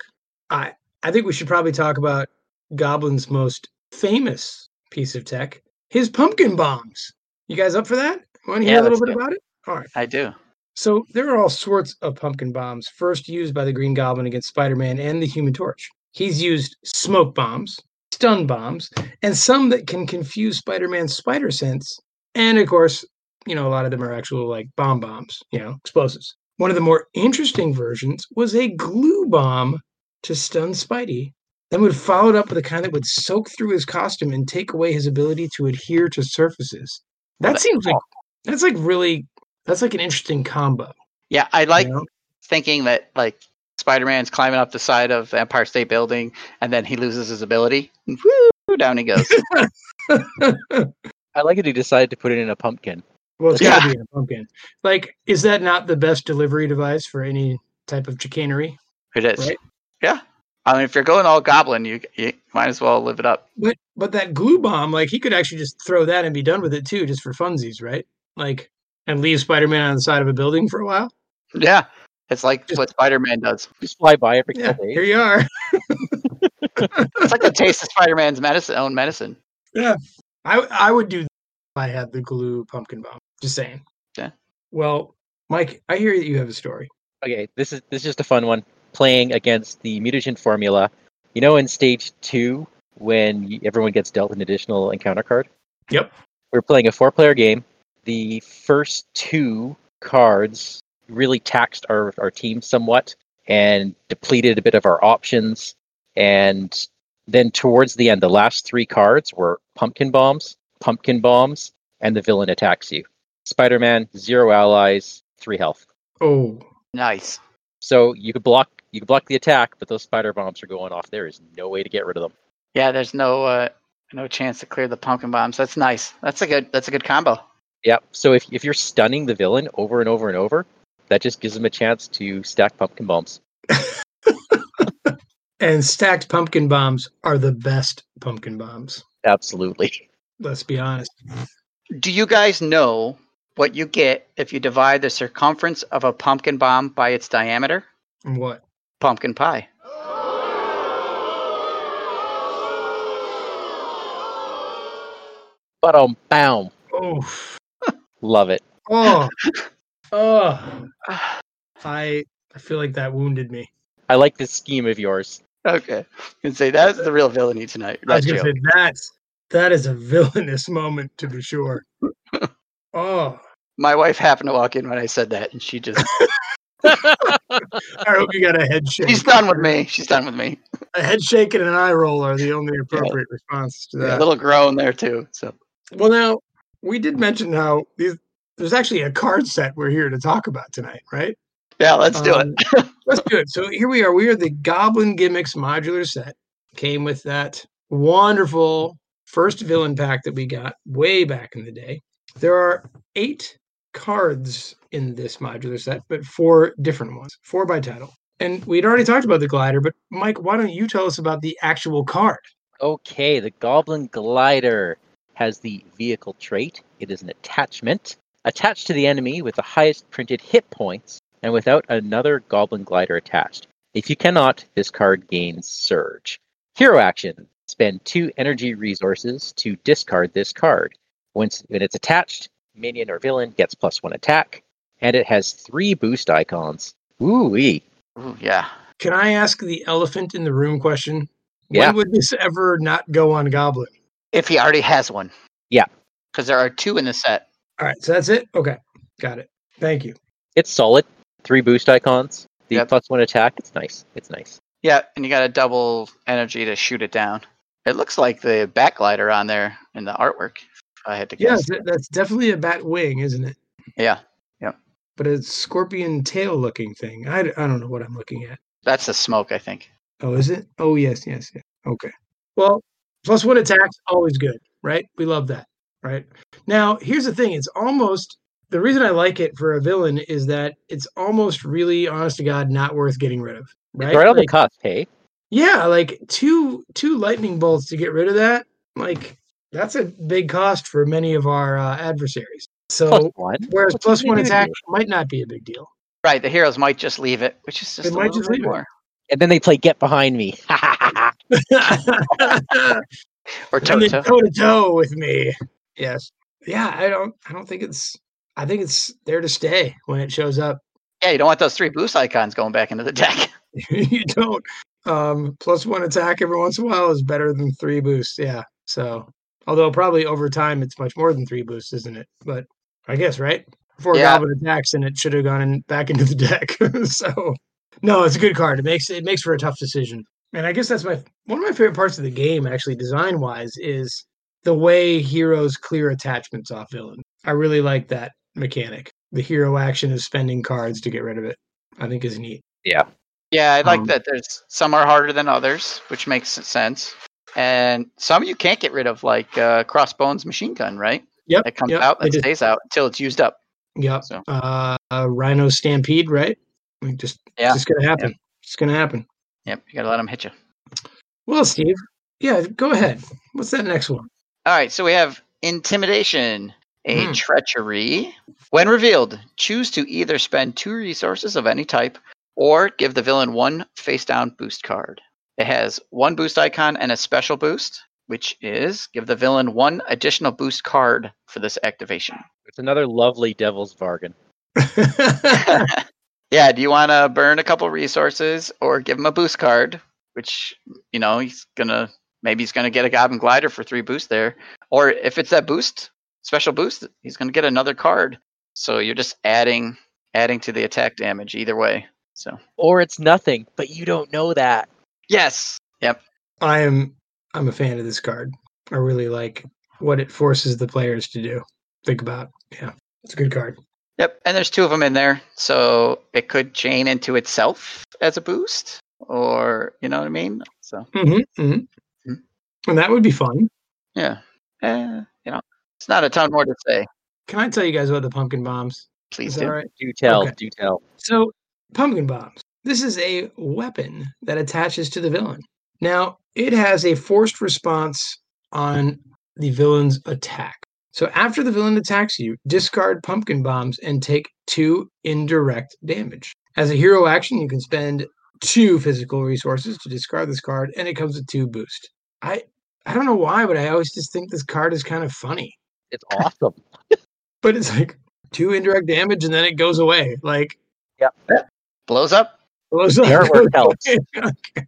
I I think we should probably talk about Goblin's most famous piece of tech, his pumpkin bombs. You guys up for that? Want to hear Yeah, a little bit it. about it? All right. I do. So there are all sorts of pumpkin bombs, first used by the Green Goblin against Spider-Man and the Human Torch. He's used smoke bombs, stun bombs, and some that can confuse Spider-Man's spider sense. And of course, you know, a lot of them are actual like bomb bombs, you know, explosives. One of the more interesting versions was a glue bomb to stun Spidey. Then would follow it up with a kind that would soak through his costume and take away his ability to adhere to surfaces. That seems like oh. that's like really that's like an interesting combo. Yeah, I like you know? thinking that like Spider Man's climbing up the side of the Empire State Building and then he loses his ability. and Woo, down he goes. I like it. He decided to put it in a pumpkin. well, it's got to be in a pumpkin. Like, is that not the best delivery device for any type of chicanery. It is. Right. Yeah. I mean, if you're going all goblin, you, you might as well live it up. But but that glue bomb, like he could actually just throw that and be done with it too, just for funsies, right? Like and leave Spider-Man on the side of a building for a while. Yeah. It's like Just- what Spider Man does. Just fly by every Yeah, couple here you are. It's like the taste of Spider Man's medicine, own medicine. Yeah, I I would do that if I had the glue pumpkin bomb. Just saying. Yeah. Well, Mike, I hear that you have a story. Okay, this is this is just a fun one. Playing against the mutagen formula. You know, in stage two, when everyone gets dealt an additional encounter card. Yep. We're playing a four-player game. The first two cards really taxed our our team somewhat and depleted a bit of our options. And then towards the end, the last three cards were pumpkin bombs, pumpkin bombs, and the villain attacks you. Spider-Man, zero allies, three health. Oh, Nice. So you could block you could block the attack, but those spider bombs are going off. There is no way to get rid of them. Yeah, there's no uh, no chance to clear the pumpkin bombs. That's nice. That's a good that's a good combo. Yep. So if if you're stunning the villain over and over and over, that just gives them a chance to stack pumpkin bombs. and stacked pumpkin bombs are the best pumpkin bombs. Absolutely. Let's be honest. Do you guys know what you get if you divide the circumference of a pumpkin bomb by its diameter? What? Pumpkin pie. But um, bam, Oh, love it. oh, oh! I I feel like that wounded me. I like this scheme of yours. Okay. You can say that's the real villainy tonight. I was That gonna joke. say that's that is a villainous moment to be sure. oh, My wife happened to walk in when I said that, and she just I hope you got a head shake. she's done with me. She's done with me. A head shake and an eye roll are the only appropriate responses to Yeah, that. a little groan there too. So Well, now we did mention how these. There's actually a card set we're here to talk about tonight, right? yeah, let's do it. Let's do it. So here we are. We are the Goblin Gimmicks modular set. Came with that wonderful first villain pack that we got way back in the day. There are eight cards in this modular set, but four different ones, four by title. And we'd already talked about the glider, but Mike, why don't you tell us about the actual card? Okay, the Goblin Glider has the vehicle trait. It is an attachment attached to the enemy with the highest printed hit points and without another Goblin Glider attached. If you cannot, this card gains Surge. Hero action spend two energy resources to discard this card. Once when it's attached, minion or villain gets plus one attack, and it has three boost icons. Ooh wee. Ooh, yeah. Can I ask the elephant in the room question? Yeah. When would this ever not go on Goblin? If he already has one. Yeah. Because there are two in the set. All right, so that's it. Okay, got it. Thank you. It's solid. Three boost icons. The Yep. plus one attack. It's nice. It's nice. Yeah, and you got a double energy to shoot it down. It looks like the bat glider on there in the artwork. If I had to Yeah, guess. th- that's definitely a bat wing, isn't it? Yeah. Yeah. But a scorpion tail looking thing. I, I don't know what I'm looking at. That's the smoke, I think. Oh, is it? Oh, yes, yes, yes. Okay. Well, plus one attacks, always good, right? We love that, right? Now, here's the thing it's almost the reason I like it for a villain is that it's almost really, honest to God, not worth getting rid of, right? It's right on the cusp, hey? yeah, like two two lightning bolts to get rid of that, like that's a big cost for many of our uh, adversaries. So, Plus one. whereas What's one attack might not be a big deal. Right, the heroes might just leave it, which is just They a might little just bit leave it. more. And then they play Get Behind Me. Or and then Toto. toe to toe with me. Yes. Yeah, I don't I don't think it's I think it's there to stay when it shows up. Yeah, you don't want those three boost icons going back into the deck. you don't um plus one attack every once in a while is better than three boosts. Yeah. So although probably over time it's much more than three boosts, isn't it? But I guess, right? Four Yeah. goblin attacks and it should have gone in, back into the deck. so no, it's a good card. It makes it makes for a tough decision. And I guess that's my one of my favorite parts of the game, actually, design wise, is the way heroes clear attachments off villain. I really like that mechanic. The hero action of spending cards to get rid of it. I think is neat. Yeah, yeah, I like Um, that there's some are harder than others, which makes sense. And some you can't get rid of, like uh, Crossbones machine gun, right? Yep. It comes yep, out and stays out until it's used up. Yep. So Uh, Rhino Stampede, right? Like just, Yeah. it's just gonna happen. It's gonna happen. Yep, you gotta let them hit you. Well, Steve, yeah, go ahead. What's that next one? All right, so we have intimidation, a Hmm. treachery. When revealed, choose to either spend two resources of any type or give the villain one face down boost card. It has one boost icon and a special boost, which is give the villain one additional boost card for this activation. It's another lovely devil's bargain. yeah, do you want to burn a couple resources or give him a boost card, which, you know, he's going to maybe he's going to get a Goblin Glider for three boosts there. Or if it's that boost, special boost, he's going to get another card. So you're just adding adding to the attack damage either way. So, Or it's nothing, but you don't know that. yes. Yep. I am I'm a fan of this card. I really like what it forces the players to do. Think about. Yeah. It's a good card. Yep, and there's two of them in there, so it could chain into itself as a boost, or you know what I mean. So Mm-hmm, mm-hmm. Mhm. And that would be fun. yeah, eh, you know, it's not a ton more to say. Can I tell you guys about the pumpkin bombs? Please do. that all right? Do tell, Okay. do tell. So, pumpkin bombs. This is a weapon that attaches to the villain. Now, it has a forced response on the villain's attack. So, after the villain attacks you, discard pumpkin bombs and take two indirect damage. As a hero action, you can spend two physical resources to discard this card, and it comes with two boost. I I don't know why, but I always just think this card is kind of funny. It's awesome. But it's like two indirect damage, and then it goes away. Like Blows up. Blows up, goes helps. away.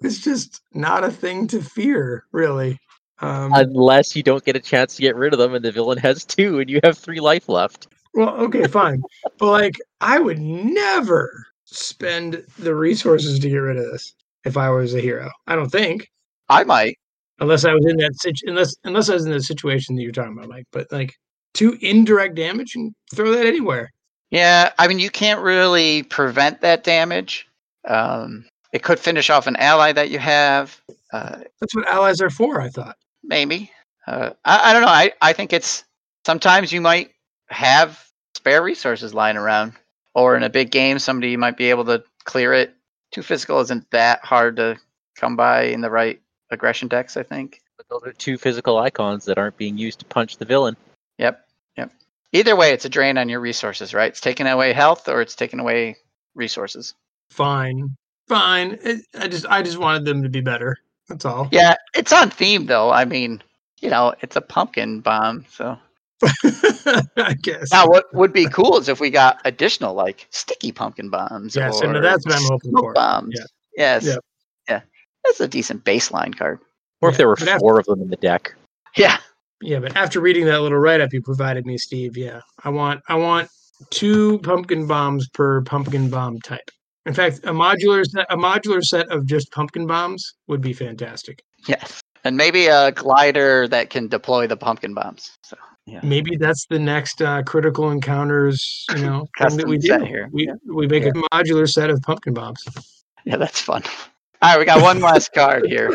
it's just not a thing to fear, really. Um, Unless you don't get a chance to get rid of them and the villain has two and you have three life left. well, okay, fine, but like, I would never spend the resources to get rid of this if I was a hero. I don't think, I might. unless I was in that situ- unless unless I was in the situation that you're talking about, Mike. But like, two indirect damage and throw that anywhere. Yeah, I mean, you can't really prevent that damage. Um, it could finish off an ally that you have. Uh, That's what allies are for. I thought. Maybe. Uh, I, I don't know. I, I think it's sometimes you might have spare resources lying around, or in a big game, somebody might be able to clear it. Two physical isn't that hard to come by in the right aggression decks. I think. But those are two physical icons that aren't being used to punch the villain. Yep. Yep. Either way, it's a drain on your resources, right? It's taking away health or it's taking away resources. Fine, fine. It, I just I just wanted them to be better. That's all. Yeah, it's on theme though. I mean, you know, it's a pumpkin bomb. So I guess. now, what would be cool is if we got additional like sticky pumpkin bombs. Yes, or and that's what I'm hoping smoke for. Bombs. Yeah. Yes. Yeah. Yeah. That's a decent baseline card. Or if there were but after- four of them in the deck. Yeah. Yeah, but after reading that little write up you provided me, Steve, yeah, I want I want two pumpkin bombs per pumpkin bomb type. In fact, a modular set, a modular set of just pumpkin bombs would be fantastic. Yes. And maybe a glider that can deploy the pumpkin bombs. So yeah. Maybe that's the next uh, critical encounters, you know, thing that we do. here. We Yeah. we make a modular set of pumpkin bombs. Yeah, that's fun. All right, we got one last card here.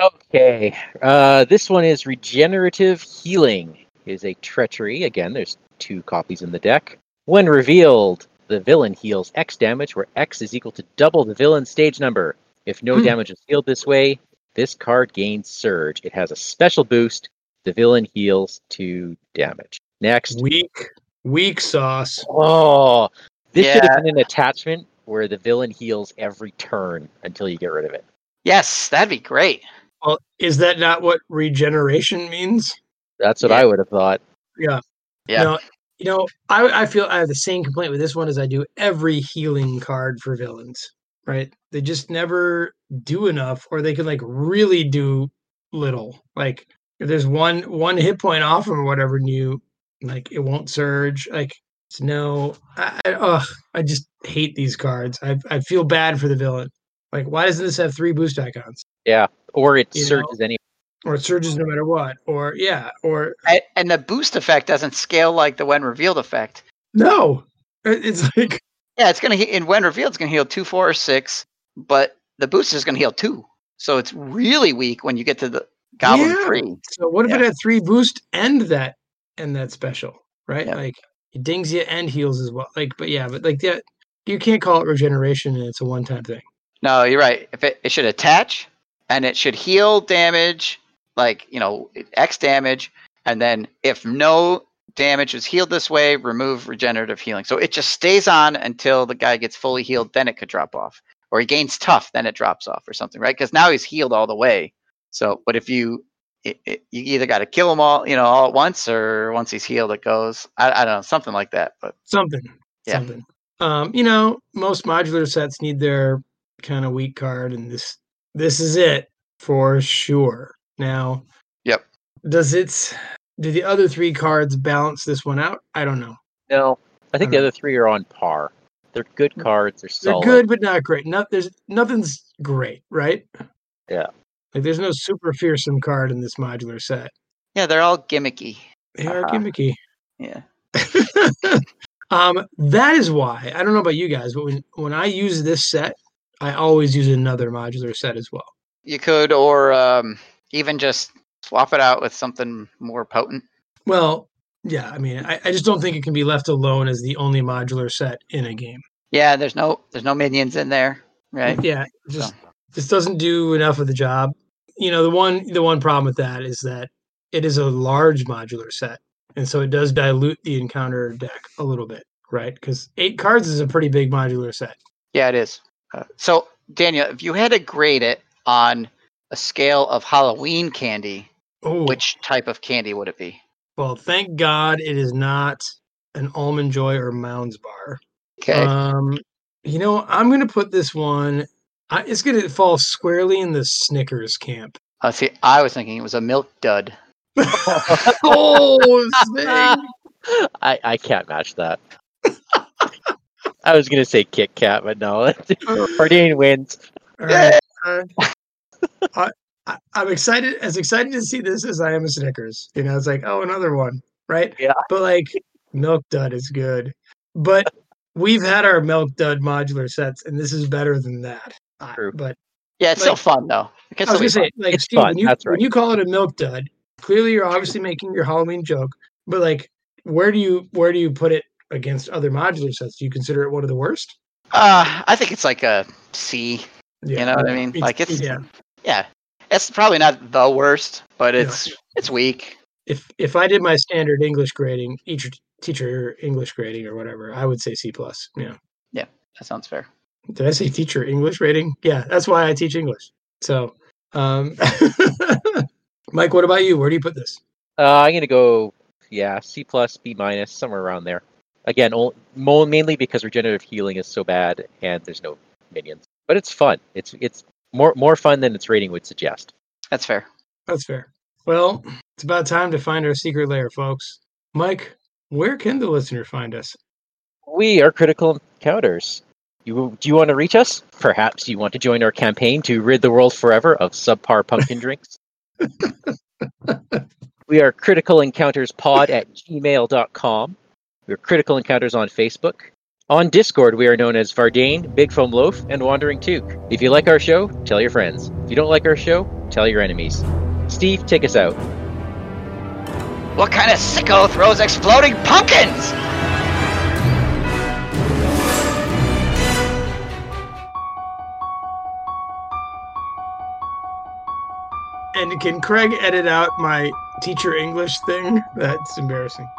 Okay. Uh, this one is Regenerative Healing. Is a treachery. Again, there's two copies in the deck. When revealed, the villain heals X damage, where X is equal to double the villain's stage number. If no Hmm. damage is healed this way, this card gains Surge. It has a special boost. The villain heals two damage. Next. Weak, weak sauce. Oh, this should have been an attachment where the villain heals every turn until you get rid of it. Yes, that'd be great. Well, is that not what regeneration means? That's what Yeah. I would have thought. Yeah. No, you know, I, I feel I have the same complaint with this one as I do every healing card for villains, right? They just never do enough, or they can like really do little. Like if there's one one hit point off or whatever, and you like it won't surge. Like it's no, I, I, ugh, I just hate these cards. I I feel bad for the villain. Like why doesn't this have three boost icons? Yeah. Or it You know? surges any Or it surges no matter what? Or yeah, or A- And the boost effect doesn't scale like the when revealed effect. no. It's like Yeah, it's gonna in when revealed it's gonna heal two, four, or six, but the boost is gonna heal two. So it's really weak when you get to the goblin Yeah. three. So what if Yeah. it had three boost and that and that special, right? Yeah. Like it dings you and heals as well. Like, but yeah, but like that you can't call it regeneration and it's a one-time thing. No, you're right. If it, it should attach and it should heal damage, like you know, X damage, and then if no damage is healed this way, remove regenerative healing. So it just stays on until the guy gets fully healed, then it could drop off. Or he gains tough, then it drops off or something, right? Because now he's healed all the way. So, but if you it, it, you either got to kill him all, you know, all at once, or once he's healed, it goes. I, I don't know, something like that. But Something. Yeah. Something. Um, you know, most modular sets need their kind of weak card, and this this is it for sure. Now, Yep. Does it? Do the other three cards balance this one out? I don't know. No, I think the Okay. other three are on par. They're good cards. They're They're good, but not great. Not there's nothing's great, right? Yeah. Like there's no super fearsome card in this modular set. yeah, they're all gimmicky. They are Uh-huh. gimmicky. Yeah. um, that is why I don't know about you guys, but when when I use this set, I always use another modular set as well. You could, or um, even just swap it out with something more potent. Well, yeah, I mean, I, I just don't think it can be left alone as the only modular set in a game. Yeah, there's no there's no minions in there, right? Yeah, just this doesn't do enough of the job. You know, the one the one problem with that is that it is a large modular set, and so it does dilute the encounter deck a little bit, right? Because eight cards is a pretty big modular set. Yeah, it is. Uh, so, Daniel, if you had to grade it on a scale of Halloween candy, Oh, which type of candy would it be? well, thank God it is not an almond joy or mounds bar. Okay. Um, you know, I'm gonna put this one. I, it's gonna fall squarely in the Snickers camp. Uh, see, I was thinking it was a milk dud. oh. I, I can't match that. I was gonna say Kit Kat, but no. Ordain wins. Right. I, I, I'm excited, as excited to see this as I am a Snickers. You know, it's like, oh, another one, right? Yeah. But like, Milk Dud is good. But we've had our Milk Dud modular sets, and this is better than that. Uh, True. but Yeah, it's Like- still fun though. It I was gonna say, like, It's Steve, fun, when you that's when you call it a Milk Dud, clearly you're obviously making your Halloween joke. But like, where do you where do you put it against other modular sets? Do you consider it one of the worst? Uh, I think it's like a C. Yeah, You know what I mean? Like it's yeah. Yeah. It's probably not the worst, but it's it's weak. if if I did my standard English grading, each teacher English grading or whatever, I would say C plus. Yeah. Yeah, that sounds fair. Did I say teacher English rating? Yeah, that's why I teach English. So, um, Mike, what about you? Where do you put this? Uh, I'm gonna go, yeah, C plus, B minus, somewhere around there. Again, ol- mainly because regenerative healing is so bad and there's no minions. But it's fun. It's it's more more fun than its rating would suggest. That's fair. That's fair. Well, it's about time to find our secret lair, folks. Mike, where can the listener find us? We are critical encounters. You, do you want to reach us? Perhaps you want to join our campaign to rid the world forever of subpar pumpkin drinks? we are critical encounters pod at gmail.com. We're critical encounters on Facebook. On Discord, we are known as Vardane, Big Foam Loaf, and Wandering Took. If you like our show, tell your friends. If you don't like our show, tell your enemies. Steve, take us out. What kind of sicko throws exploding pumpkins? And can Craig edit out my teacher English thing? That's embarrassing.